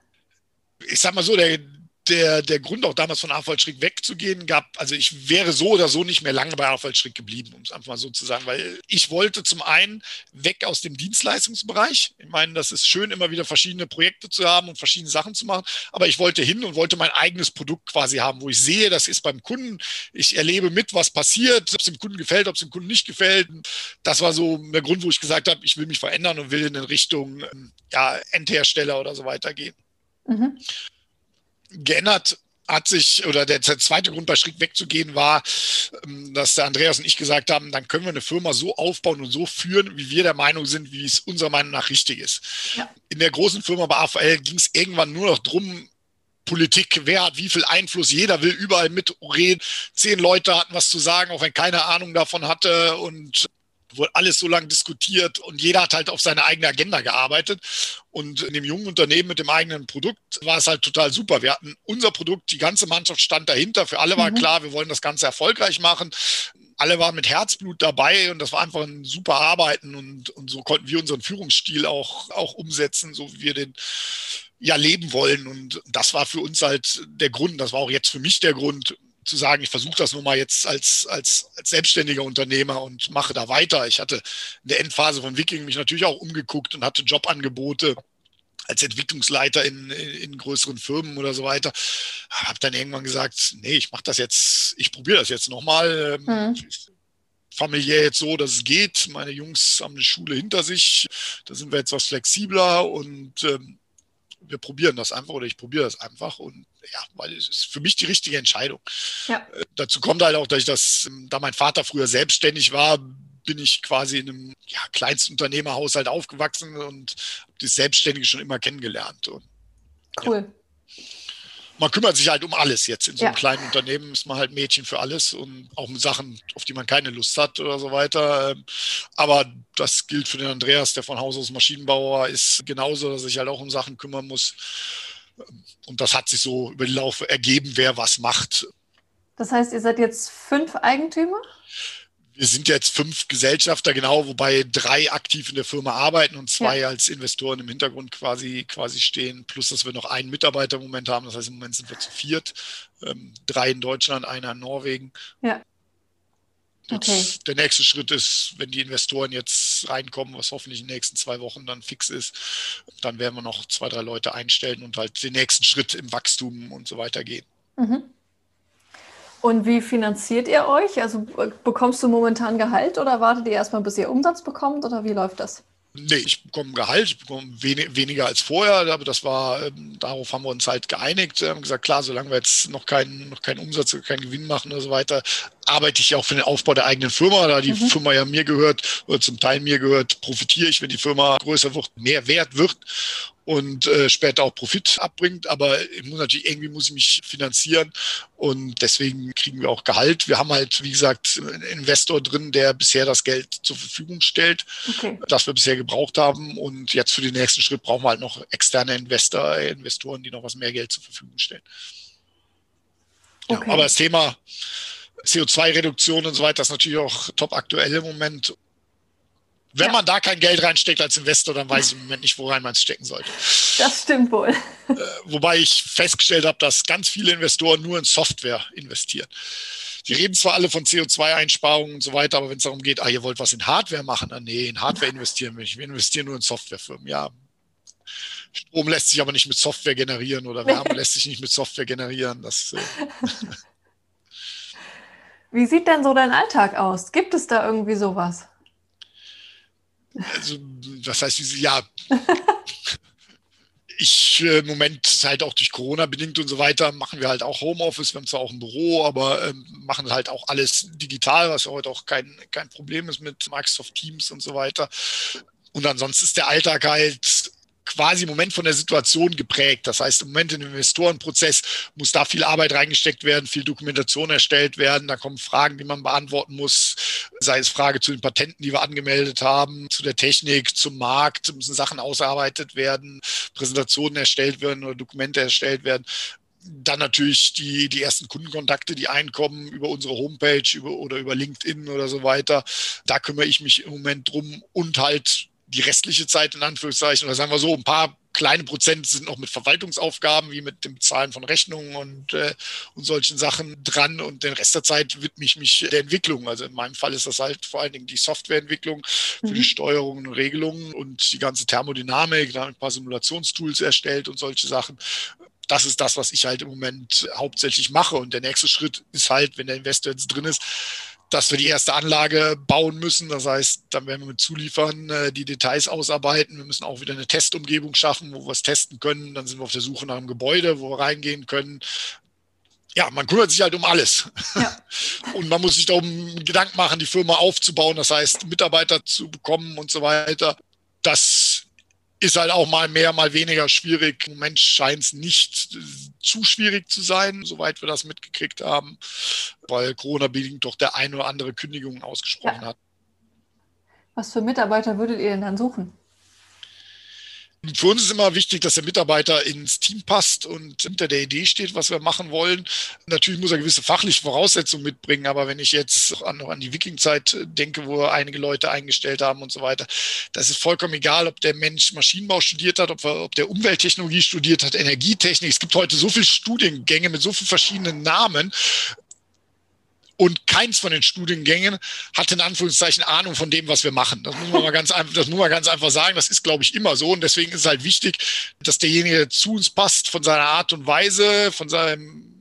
Ich sag mal so, der, der, der Grund auch damals von Afwaldstrick wegzugehen gab, also ich wäre so oder so nicht mehr lange bei Afwaldstrick geblieben, um es einfach mal so zu sagen, weil ich wollte zum einen weg aus dem Dienstleistungsbereich. Ich meine, das ist schön, immer wieder verschiedene Projekte zu haben und verschiedene Sachen zu machen, aber ich wollte hin und wollte mein eigenes Produkt quasi haben, wo ich sehe, das ist beim Kunden, ich erlebe mit, was passiert, ob es dem Kunden gefällt, ob es dem Kunden nicht gefällt. Das war so der Grund, wo ich gesagt habe, ich will mich verändern und will in Richtung ja, Endhersteller oder so weiter gehen. Mhm geändert hat sich, oder der, zweite Grund bei Schritt wegzugehen war, ähm, dass der Andreas und ich gesagt haben, dann können wir eine Firma so aufbauen und so führen, wie wir der Meinung sind, wie es unserer Meinung nach richtig ist. Ja. In der großen Firma bei AVL ging es irgendwann nur noch darum, Politik, wer hat wie viel Einfluss, jeder will überall mitreden. Zehn Leute hatten was zu sagen, auch wenn keine Ahnung davon hatte und wurde alles so lange diskutiert und jeder hat halt auf seine eigene Agenda gearbeitet. Und in dem jungen Unternehmen mit dem eigenen Produkt war es halt total super. Wir hatten unser Produkt, die ganze Mannschaft stand dahinter. Für alle war mhm. klar, wir wollen das Ganze erfolgreich machen. Alle waren mit Herzblut dabei und das war einfach ein super Arbeiten und, und so konnten wir unseren Führungsstil auch, auch umsetzen, so wie wir den ja leben wollen. Und das war für uns halt der Grund, das war auch jetzt für mich der Grund, zu sagen, ich versuche das nun mal jetzt als, als, als selbstständiger Unternehmer und mache da weiter. Ich hatte in der Endphase von Viking mich natürlich auch umgeguckt und hatte Jobangebote als Entwicklungsleiter in, in größeren Firmen oder so weiter. Habe dann irgendwann gesagt, nee, ich mache das jetzt, ich probiere das jetzt nochmal. Mhm. Familiär jetzt so, dass es geht. Meine Jungs haben eine Schule hinter sich. Da sind wir jetzt was flexibler und ähm, wir probieren das einfach oder ich probiere das einfach und ja, weil es ist für mich die richtige Entscheidung. Ja. Äh, dazu kommt halt auch, dass ich das, da mein Vater früher selbstständig war, bin ich quasi in einem ja, Kleinstunternehmerhaushalt aufgewachsen und habe das Selbstständige schon immer kennengelernt. Und, cool. Ja man kümmert sich halt um alles jetzt. In so einem ja. kleinen Unternehmen ist man halt Mädchen für alles und auch mit Sachen, auf die man keine Lust hat oder so weiter. Ähm, aber das gilt für den Andreas, der von Haus aus Maschinenbauer ist, genauso, dass ich halt auch um Sachen kümmern muss. Und das hat sich so über den Lauf ergeben, wer was macht. Das heißt, ihr seid jetzt fünf Eigentümer? Wir sind jetzt fünf Gesellschafter, genau, wobei drei aktiv in der Firma arbeiten und zwei ja. als Investoren im Hintergrund quasi, quasi stehen. Plus, dass wir noch einen Mitarbeiter im Moment haben. Das heißt, im Moment sind wir zu viert. Ähm, drei in Deutschland, einer in Norwegen. Ja. Jetzt, okay. Der nächste Schritt ist, wenn die Investoren jetzt reinkommen, was hoffentlich in den nächsten zwei Wochen dann fix ist, dann werden wir noch zwei, drei Leute einstellen und halt den nächsten Schritt im Wachstum und so weiter gehen. Mhm. Und wie finanziert ihr euch? Also bekommst du momentan Gehalt oder wartet ihr erstmal, bis ihr Umsatz bekommt oder wie läuft das? Nee, ich bekomme Gehalt, ich bekomme wenig, weniger als vorher, aber das war, ähm, darauf haben wir uns halt geeinigt. Wir haben gesagt, klar, solange wir jetzt noch keinen, noch keinen Umsatz, keinen Gewinn machen und so weiter, arbeite ich auch für den Aufbau der eigenen Firma. Da die mhm. Firma ja mir gehört oder zum Teil mir gehört, profitiere ich, wenn die Firma größer wird, mehr wert wird und äh, später auch Profit abbringt. Aber ich muss natürlich irgendwie muss ich mich finanzieren und deswegen kriegen wir auch Gehalt. Wir haben halt, wie gesagt, einen Investor drin, der bisher das Geld zur Verfügung stellt, okay. das wir bisher gebraucht haben. Und jetzt für den nächsten Schritt brauchen wir halt noch externe Investor, Investoren, die noch was mehr Geld zur Verfügung stellen. Ja, okay. aber das Thema CO2-Reduktion und so weiter ist natürlich auch top aktuell im Moment. Wenn ja. man da kein Geld reinsteckt als Investor, dann weiß ich im Moment nicht, worein man es stecken sollte. Das stimmt wohl. Äh, wobei ich festgestellt habe, dass ganz viele Investoren nur in Software investieren. Die reden zwar alle von CO2-Einsparungen und so weiter, aber wenn es darum geht, ah, ihr wollt was in Hardware machen, ah, nee, in Hardware investieren wir nicht. Wir investieren nur in Softwarefirmen. Ja, Strom lässt sich aber nicht mit Software generieren oder Wärme *laughs* lässt sich nicht mit Software generieren. Das, äh Wie sieht denn so dein Alltag aus? Gibt es da irgendwie sowas? Also, das heißt, ja, *laughs* ich äh, im Moment halt auch durch Corona bedingt und so weiter machen wir halt auch Homeoffice, wir haben zwar auch ein Büro, aber ähm, machen halt auch alles digital, was ja heute auch kein, kein Problem ist mit Microsoft Teams und so weiter. Und ansonsten ist der Alltag halt quasi im Moment von der Situation geprägt. Das heißt, im Moment im Investorenprozess muss da viel Arbeit reingesteckt werden, viel Dokumentation erstellt werden. Da kommen Fragen, die man beantworten muss, sei es Frage zu den Patenten, die wir angemeldet haben, zu der Technik, zum Markt, müssen Sachen ausgearbeitet werden, Präsentationen erstellt werden oder Dokumente erstellt werden dann natürlich die, die ersten Kundenkontakte, die einkommen über unsere Homepage über, oder über LinkedIn oder so weiter. Da kümmere ich mich im Moment drum und halt die restliche Zeit in Anführungszeichen, oder sagen wir so, ein paar kleine Prozent sind noch mit Verwaltungsaufgaben wie mit dem Zahlen von Rechnungen und, äh, und solchen Sachen dran und den Rest der Zeit widme ich mich der Entwicklung. Also in meinem Fall ist das halt vor allen Dingen die Softwareentwicklung für mhm. die Steuerungen und Regelungen und die ganze Thermodynamik, da ein paar Simulationstools erstellt und solche Sachen das ist das, was ich halt im Moment hauptsächlich mache. Und der nächste Schritt ist halt, wenn der Investor jetzt drin ist, dass wir die erste Anlage bauen müssen. Das heißt, dann werden wir mit Zuliefern äh, die Details ausarbeiten. Wir müssen auch wieder eine Testumgebung schaffen, wo wir es testen können. Dann sind wir auf der Suche nach einem Gebäude, wo wir reingehen können. Ja, man kümmert sich halt um alles. Ja. *laughs* Und man muss sich darum Gedanken machen, die Firma aufzubauen. Das heißt, Mitarbeiter zu bekommen und so weiter. Das ist halt auch mal mehr, mal weniger schwierig. Im Moment scheint es nicht zu schwierig zu sein, soweit wir das mitgekriegt haben, weil Corona bedingt doch der eine oder andere Kündigung ausgesprochen ja. hat. Was für Mitarbeiter würdet ihr denn dann suchen? Für uns ist immer wichtig, dass der Mitarbeiter ins Team passt und hinter der Idee steht, was wir machen wollen. Natürlich muss er gewisse fachliche Voraussetzungen mitbringen, aber wenn ich jetzt an, an die Wiking-Zeit denke, wo einige Leute eingestellt haben und so weiter, das ist vollkommen egal, ob der Mensch Maschinenbau studiert hat, ob, ob der Umwelttechnologie studiert hat, Energietechnik. Es gibt heute so viele Studiengänge mit so vielen verschiedenen Namen. Und keins von den Studiengängen hat in Anführungszeichen Ahnung von dem, was wir machen. Das muss man mal ganz einfach, das muss man ganz einfach sagen. Das ist, glaube ich, immer so. Und deswegen ist es halt wichtig, dass derjenige zu uns passt von seiner Art und Weise, von seinem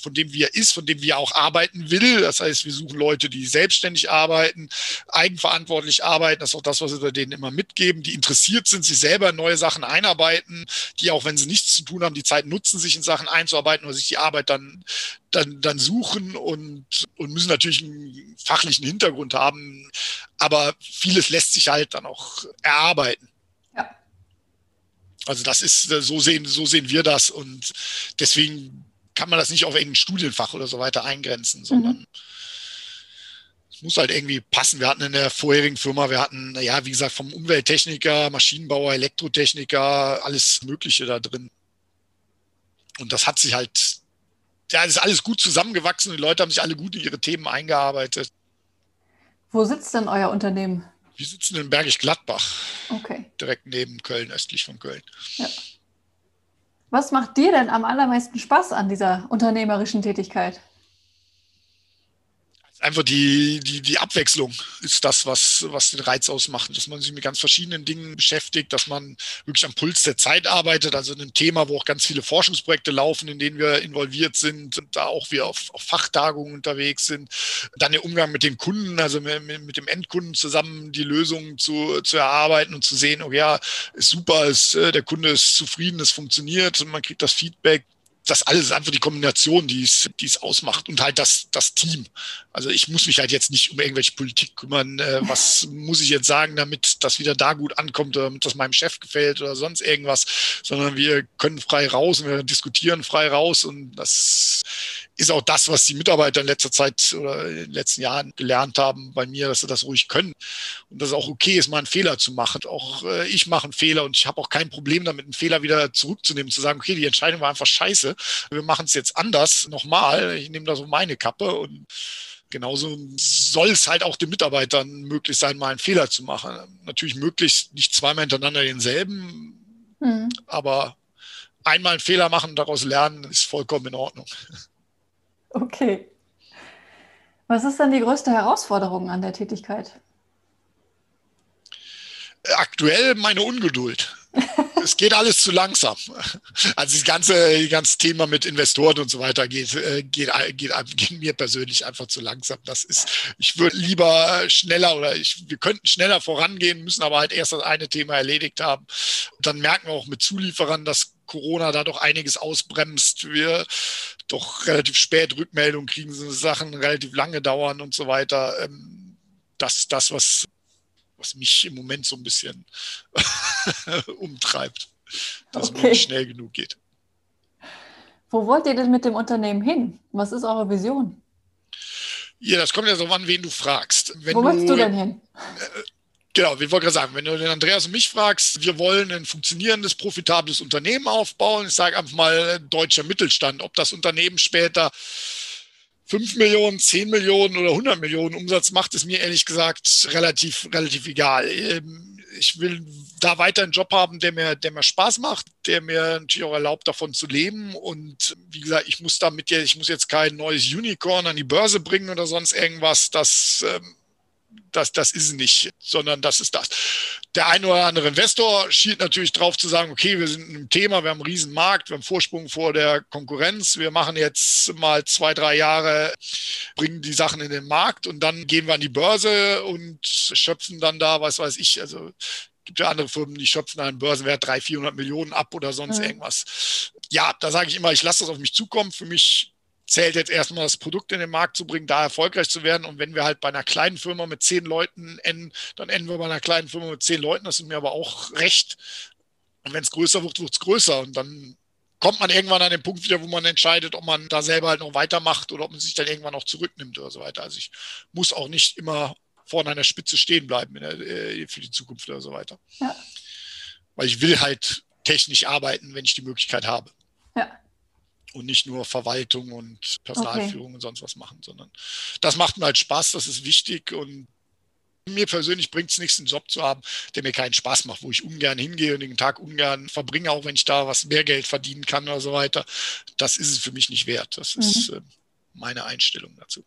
von dem wie er ist, von dem wie er auch arbeiten will. Das heißt, wir suchen Leute, die selbstständig arbeiten, eigenverantwortlich arbeiten. Das ist auch das, was wir denen immer mitgeben, die interessiert sind, sich selber neue Sachen einarbeiten, die auch, wenn sie nichts zu tun haben, die Zeit nutzen, sich in Sachen einzuarbeiten oder sich die Arbeit dann, dann, dann suchen und, und müssen natürlich einen fachlichen Hintergrund haben. Aber vieles lässt sich halt dann auch erarbeiten. Also das ist, so sehen, so sehen wir das und deswegen kann man das nicht auf irgendein Studienfach oder so weiter eingrenzen, sondern mhm. es muss halt irgendwie passen. Wir hatten in der vorherigen Firma, wir hatten, ja, wie gesagt, vom Umwelttechniker, Maschinenbauer, Elektrotechniker, alles Mögliche da drin. Und das hat sich halt, ja, das ist alles gut zusammengewachsen. Die Leute haben sich alle gut in ihre Themen eingearbeitet. Wo sitzt denn euer Unternehmen? Wir sitzen in Bergisch Gladbach. Okay. Direkt neben Köln, östlich von Köln. Ja. Was macht dir denn am allermeisten Spaß an dieser unternehmerischen Tätigkeit? Einfach die, die, die Abwechslung ist das, was, was den Reiz ausmacht, dass man sich mit ganz verschiedenen Dingen beschäftigt, dass man wirklich am Puls der Zeit arbeitet, also in einem Thema, wo auch ganz viele Forschungsprojekte laufen, in denen wir involviert sind und da auch wir auf, auf Fachtagungen unterwegs sind. Dann der Umgang mit den Kunden, also mit, mit dem Endkunden zusammen die Lösungen zu, zu erarbeiten und zu sehen, okay, ja, ist super, ist, äh, der Kunde ist zufrieden, es funktioniert und man kriegt das Feedback das alles ist einfach die Kombination, die es, die es ausmacht und halt das, das Team. Also ich muss mich halt jetzt nicht um irgendwelche Politik kümmern. Äh, was muss ich jetzt sagen, damit das wieder da gut ankommt oder damit das meinem Chef gefällt oder sonst irgendwas, sondern wir können frei raus und wir diskutieren frei raus und das ist auch das, was die Mitarbeiter in letzter Zeit oder in den letzten Jahren gelernt haben bei mir, dass sie das ruhig können und dass es auch okay ist, mal einen Fehler zu machen. Auch äh, ich mache einen Fehler und ich habe auch kein Problem damit, einen Fehler wieder zurückzunehmen, zu sagen, okay, die Entscheidung war einfach scheiße, wir machen es jetzt anders, nochmal, ich nehme da so meine Kappe und genauso soll es halt auch den Mitarbeitern möglich sein, mal einen Fehler zu machen. Natürlich möglichst nicht zweimal hintereinander denselben, mhm. aber einmal einen Fehler machen und daraus lernen, ist vollkommen in Ordnung. Okay. Was ist denn die größte Herausforderung an der Tätigkeit? Aktuell meine Ungeduld. *laughs* es geht alles zu langsam. Also das ganze, das ganze Thema mit Investoren und so weiter geht, äh, geht, geht, geht mir persönlich einfach zu langsam. Das ist, ich würde lieber schneller oder ich, wir könnten schneller vorangehen, müssen aber halt erst das eine Thema erledigt haben. Und dann merken wir auch mit Zulieferern, dass Corona da doch einiges ausbremst. Wir doch relativ spät Rückmeldungen kriegen, so Sachen relativ lange dauern und so weiter. Ähm, das das, was, was mich im Moment so ein bisschen *laughs* umtreibt, dass okay. es nicht schnell genug geht. Wo wollt ihr denn mit dem Unternehmen hin? Was ist eure Vision? Ja, das kommt ja so an, wen du fragst. Wenn Wo möchtest du denn hin? Äh, Genau, ich wollte gerade sagen, wenn du den Andreas und mich fragst, wir wollen ein funktionierendes, profitables Unternehmen aufbauen. Ich sage einfach mal deutscher Mittelstand. Ob das Unternehmen später 5 Millionen, 10 Millionen oder 100 Millionen Umsatz macht, ist mir ehrlich gesagt relativ, relativ egal. Ähm, ich will da weiter einen Job haben, der mir, der mir Spaß macht, der mir natürlich auch erlaubt, davon zu leben. Und wie gesagt, ich muss damit ja, ich muss jetzt kein neues Unicorn an die Börse bringen oder sonst irgendwas. Das ähm, das, das ist es nicht, sondern das ist das. Der eine oder andere Investor schielt natürlich drauf zu sagen, okay, wir sind im Thema, wir haben einen riesen Markt, wir haben Vorsprung vor der Konkurrenz, wir machen jetzt mal zwei, drei Jahre, bringen die Sachen in den Markt und dann gehen wir an die Börse und schöpfen dann da, was weiß ich, also gibt ja andere Firmen, die schöpfen einen Börsenwert 300, 400 Millionen ab oder sonst mhm. irgendwas. Ja, da sage ich immer, ich lasse das auf mich zukommen. Für mich zählt jetzt erstmal das Produkt in den Markt zu bringen, da erfolgreich zu werden. Und wenn wir halt bei einer kleinen Firma mit zehn Leuten enden, dann enden wir bei einer kleinen Firma mit zehn Leuten. Das ist mir aber auch recht. Und wenn es größer wird, wird es größer. Und dann kommt man irgendwann an den Punkt wieder, wo man entscheidet, ob man da selber halt noch weitermacht oder ob man sich dann irgendwann noch zurücknimmt oder so weiter. Also ich muss auch nicht immer vorne an der Spitze stehen bleiben der, äh, für die Zukunft oder so weiter. Ja. Weil ich will halt technisch arbeiten, wenn ich die Möglichkeit habe. Ja und nicht nur Verwaltung und Personalführung okay. und sonst was machen, sondern das macht mir halt Spaß, das ist wichtig und mir persönlich bringt es nichts, einen Job zu haben, der mir keinen Spaß macht, wo ich ungern hingehe und den Tag ungern verbringe, auch wenn ich da was mehr Geld verdienen kann oder so weiter. Das ist es für mich nicht wert. Das ist mhm. äh, meine Einstellung dazu.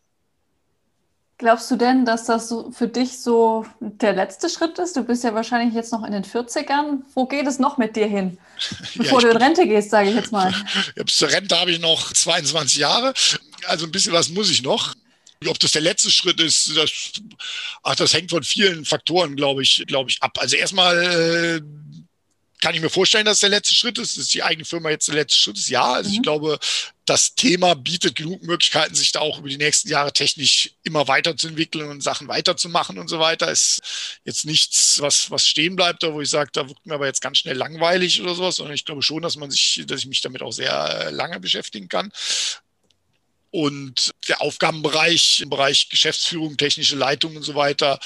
Glaubst du denn, dass das so für dich so der letzte Schritt ist? Du bist ja wahrscheinlich jetzt noch in den 40ern. Wo geht es noch mit dir hin, *laughs* bevor ja, du in Rente gehst, sage ich jetzt mal? *laughs* Ja, bis zur Rente habe ich noch 22 Jahre. Also ein bisschen was muss ich noch. Ob das der letzte Schritt ist, das, ach, das hängt von vielen Faktoren, glaube ich, glaube ich, ab. Also erstmal äh, kann ich mir vorstellen, dass der letzte Schritt ist. Ist die eigene Firma jetzt der letzte Schritt? Ist ja. Also mhm. ich glaube, das Thema bietet genug Möglichkeiten, sich da auch über die nächsten Jahre technisch immer weiterzuentwickeln und Sachen weiterzumachen und so weiter. Ist jetzt nichts, was, was stehen bleibt, wo ich sage, da wird mir aber jetzt ganz schnell langweilig oder sowas, sondern ich glaube schon, dass man sich, dass ich mich damit auch sehr lange beschäftigen kann. Und der Aufgabenbereich im Bereich Geschäftsführung, technische Leitung und so weiter,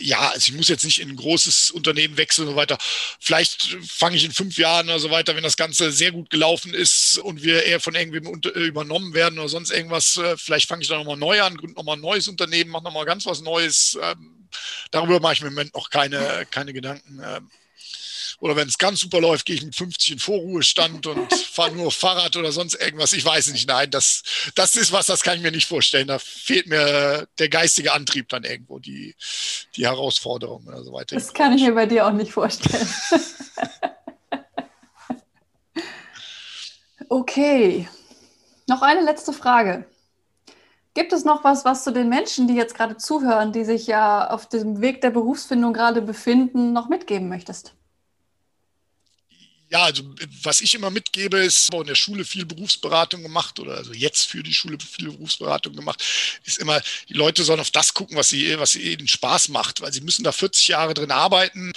ja, also ich muss jetzt nicht in ein großes Unternehmen wechseln und so weiter. Vielleicht fange ich in fünf Jahren oder so weiter, wenn das Ganze sehr gut gelaufen ist und wir eher von irgendwem äh, übernommen werden oder sonst irgendwas. Äh, vielleicht fange ich dann nochmal neu an, gründe nochmal ein neues Unternehmen, mache nochmal ganz was Neues. Ähm, darüber mache ich mir im Moment noch keine, keine Gedanken. Oder wenn es ganz super läuft, gehe ich mit 50 in Vorruhestand und *laughs* fahre nur Fahrrad oder sonst irgendwas. Ich weiß nicht. Nein, das, das ist was, das kann ich mir nicht vorstellen. Da fehlt mir der geistige Antrieb dann irgendwo, die, die Herausforderung oder so weiter. Das kann ich mir bei dir auch nicht vorstellen. *laughs* okay. Noch eine letzte Frage. Gibt es noch was, was du den Menschen, die jetzt gerade zuhören, die sich ja auf dem Weg der Berufsfindung gerade befinden, noch mitgeben möchtest? Ja, also was ich immer mitgebe, ist, in der Schule viel Berufsberatung gemacht oder also jetzt für die Schule viel Berufsberatung gemacht, ist immer, die Leute sollen auf das gucken, was sie, was ihnen Spaß macht, weil sie müssen da 40 Jahre drin arbeiten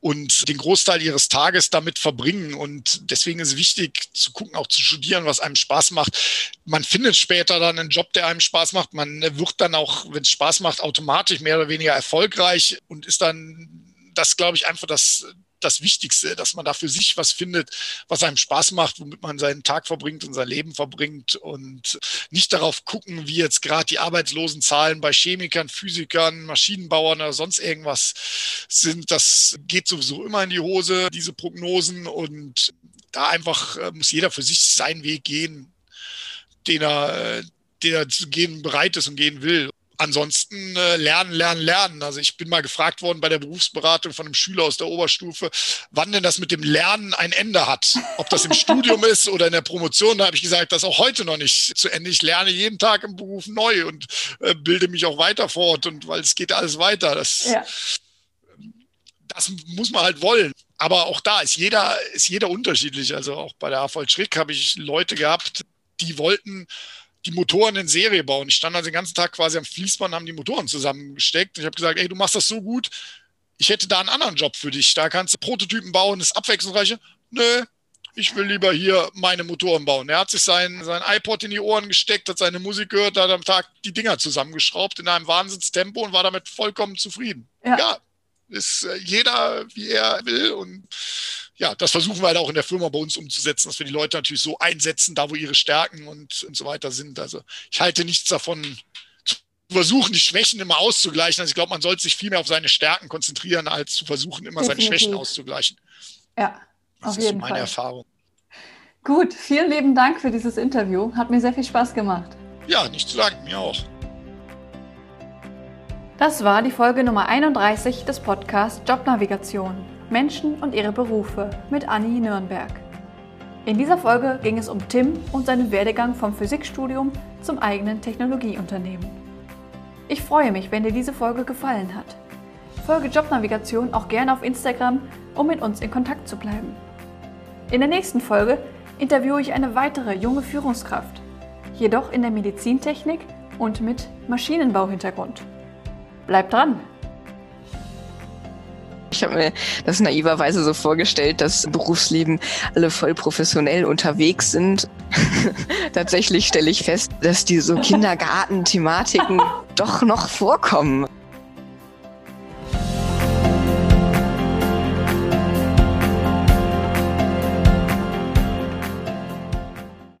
und den Großteil ihres Tages damit verbringen. Und deswegen ist es wichtig zu gucken, auch zu studieren, was einem Spaß macht. Man findet später dann einen Job, der einem Spaß macht. Man wird dann auch, wenn es Spaß macht, automatisch mehr oder weniger erfolgreich und ist dann das, glaube ich, einfach das, das Wichtigste, dass man da für sich was findet, was einem Spaß macht, womit man seinen Tag verbringt und sein Leben verbringt und nicht darauf gucken, wie jetzt gerade die Arbeitslosenzahlen bei Chemikern, Physikern, Maschinenbauern oder sonst irgendwas sind. Das geht sowieso immer in die Hose, diese Prognosen und da einfach äh, muss jeder für sich seinen Weg gehen, den er, äh, den er zu gehen bereit ist und gehen will ansonsten äh, lernen, lernen, lernen. Also ich bin mal gefragt worden bei der Berufsberatung von einem Schüler aus der Oberstufe, wann denn das mit dem Lernen ein Ende hat. Ob das im *laughs* Studium ist oder in der Promotion, da habe ich gesagt, das ist auch heute noch nicht zu Ende. Ich lerne jeden Tag im Beruf neu und äh, bilde mich auch weiter fort und weil es geht alles weiter. Das, ja. das muss man halt wollen. Aber auch da ist jeder, ist jeder unterschiedlich. Also auch bei der AVL Schrick habe ich Leute gehabt, die wollten die Motoren in Serie bauen. Ich stand also den ganzen Tag quasi am Fließband, haben die Motoren zusammengesteckt. Und ich habe gesagt, ey, du machst das so gut, ich hätte da einen anderen Job für dich. Da kannst du Prototypen bauen, das ist abwechslungsreiche. Nö, ich will lieber hier meine Motoren bauen. Er hat sich sein, sein iPod in die Ohren gesteckt, hat seine Musik gehört, hat am Tag die Dinger zusammengeschraubt in einem Wahnsinnstempo und war damit vollkommen zufrieden. Ja, ja ist äh, jeder, wie er will und ja, das versuchen wir halt auch in der Firma bei uns umzusetzen, dass wir die Leute natürlich so einsetzen, da wo ihre Stärken und, und so weiter sind. Also ich halte nichts davon, versuchen, die Schwächen immer auszugleichen. Also ich glaube, man sollte sich viel mehr auf seine Stärken konzentrieren, als zu versuchen, immer Definitiv. seine Schwächen auszugleichen. Ja, das auf ist jeden meine Fall. Erfahrung. Gut, vielen lieben Dank für dieses Interview. Hat mir sehr viel Spaß gemacht. Ja, nicht zu danken, mir auch. Das war die Folge Nummer 31 des Podcasts Jobnavigation. Menschen und ihre Berufe mit Anni Nürnberg. In dieser Folge ging es um Tim und seinen Werdegang vom Physikstudium zum eigenen Technologieunternehmen. Ich freue mich, wenn dir diese Folge gefallen hat. Folge Jobnavigation auch gerne auf Instagram, um mit uns in Kontakt zu bleiben. In der nächsten Folge interviewe ich eine weitere junge Führungskraft, jedoch in der Medizintechnik und mit Maschinenbauhintergrund. Bleib dran! Ich habe mir das naiverweise so vorgestellt, dass im Berufsleben alle voll professionell unterwegs sind. *laughs* Tatsächlich stelle ich fest, dass die so *laughs* Kindergarten-Thematiken doch noch vorkommen.